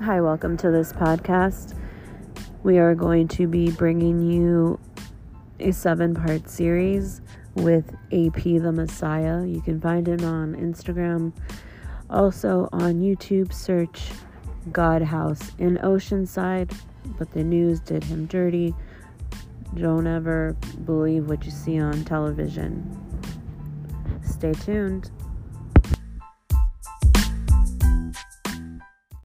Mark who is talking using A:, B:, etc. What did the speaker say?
A: Hi, welcome to this podcast. We are going to be bringing you a seven part series with AP the Messiah. You can find him on Instagram. Also on YouTube, search God House in Oceanside, but the news did him dirty. Don't ever believe what you see on television. Stay tuned.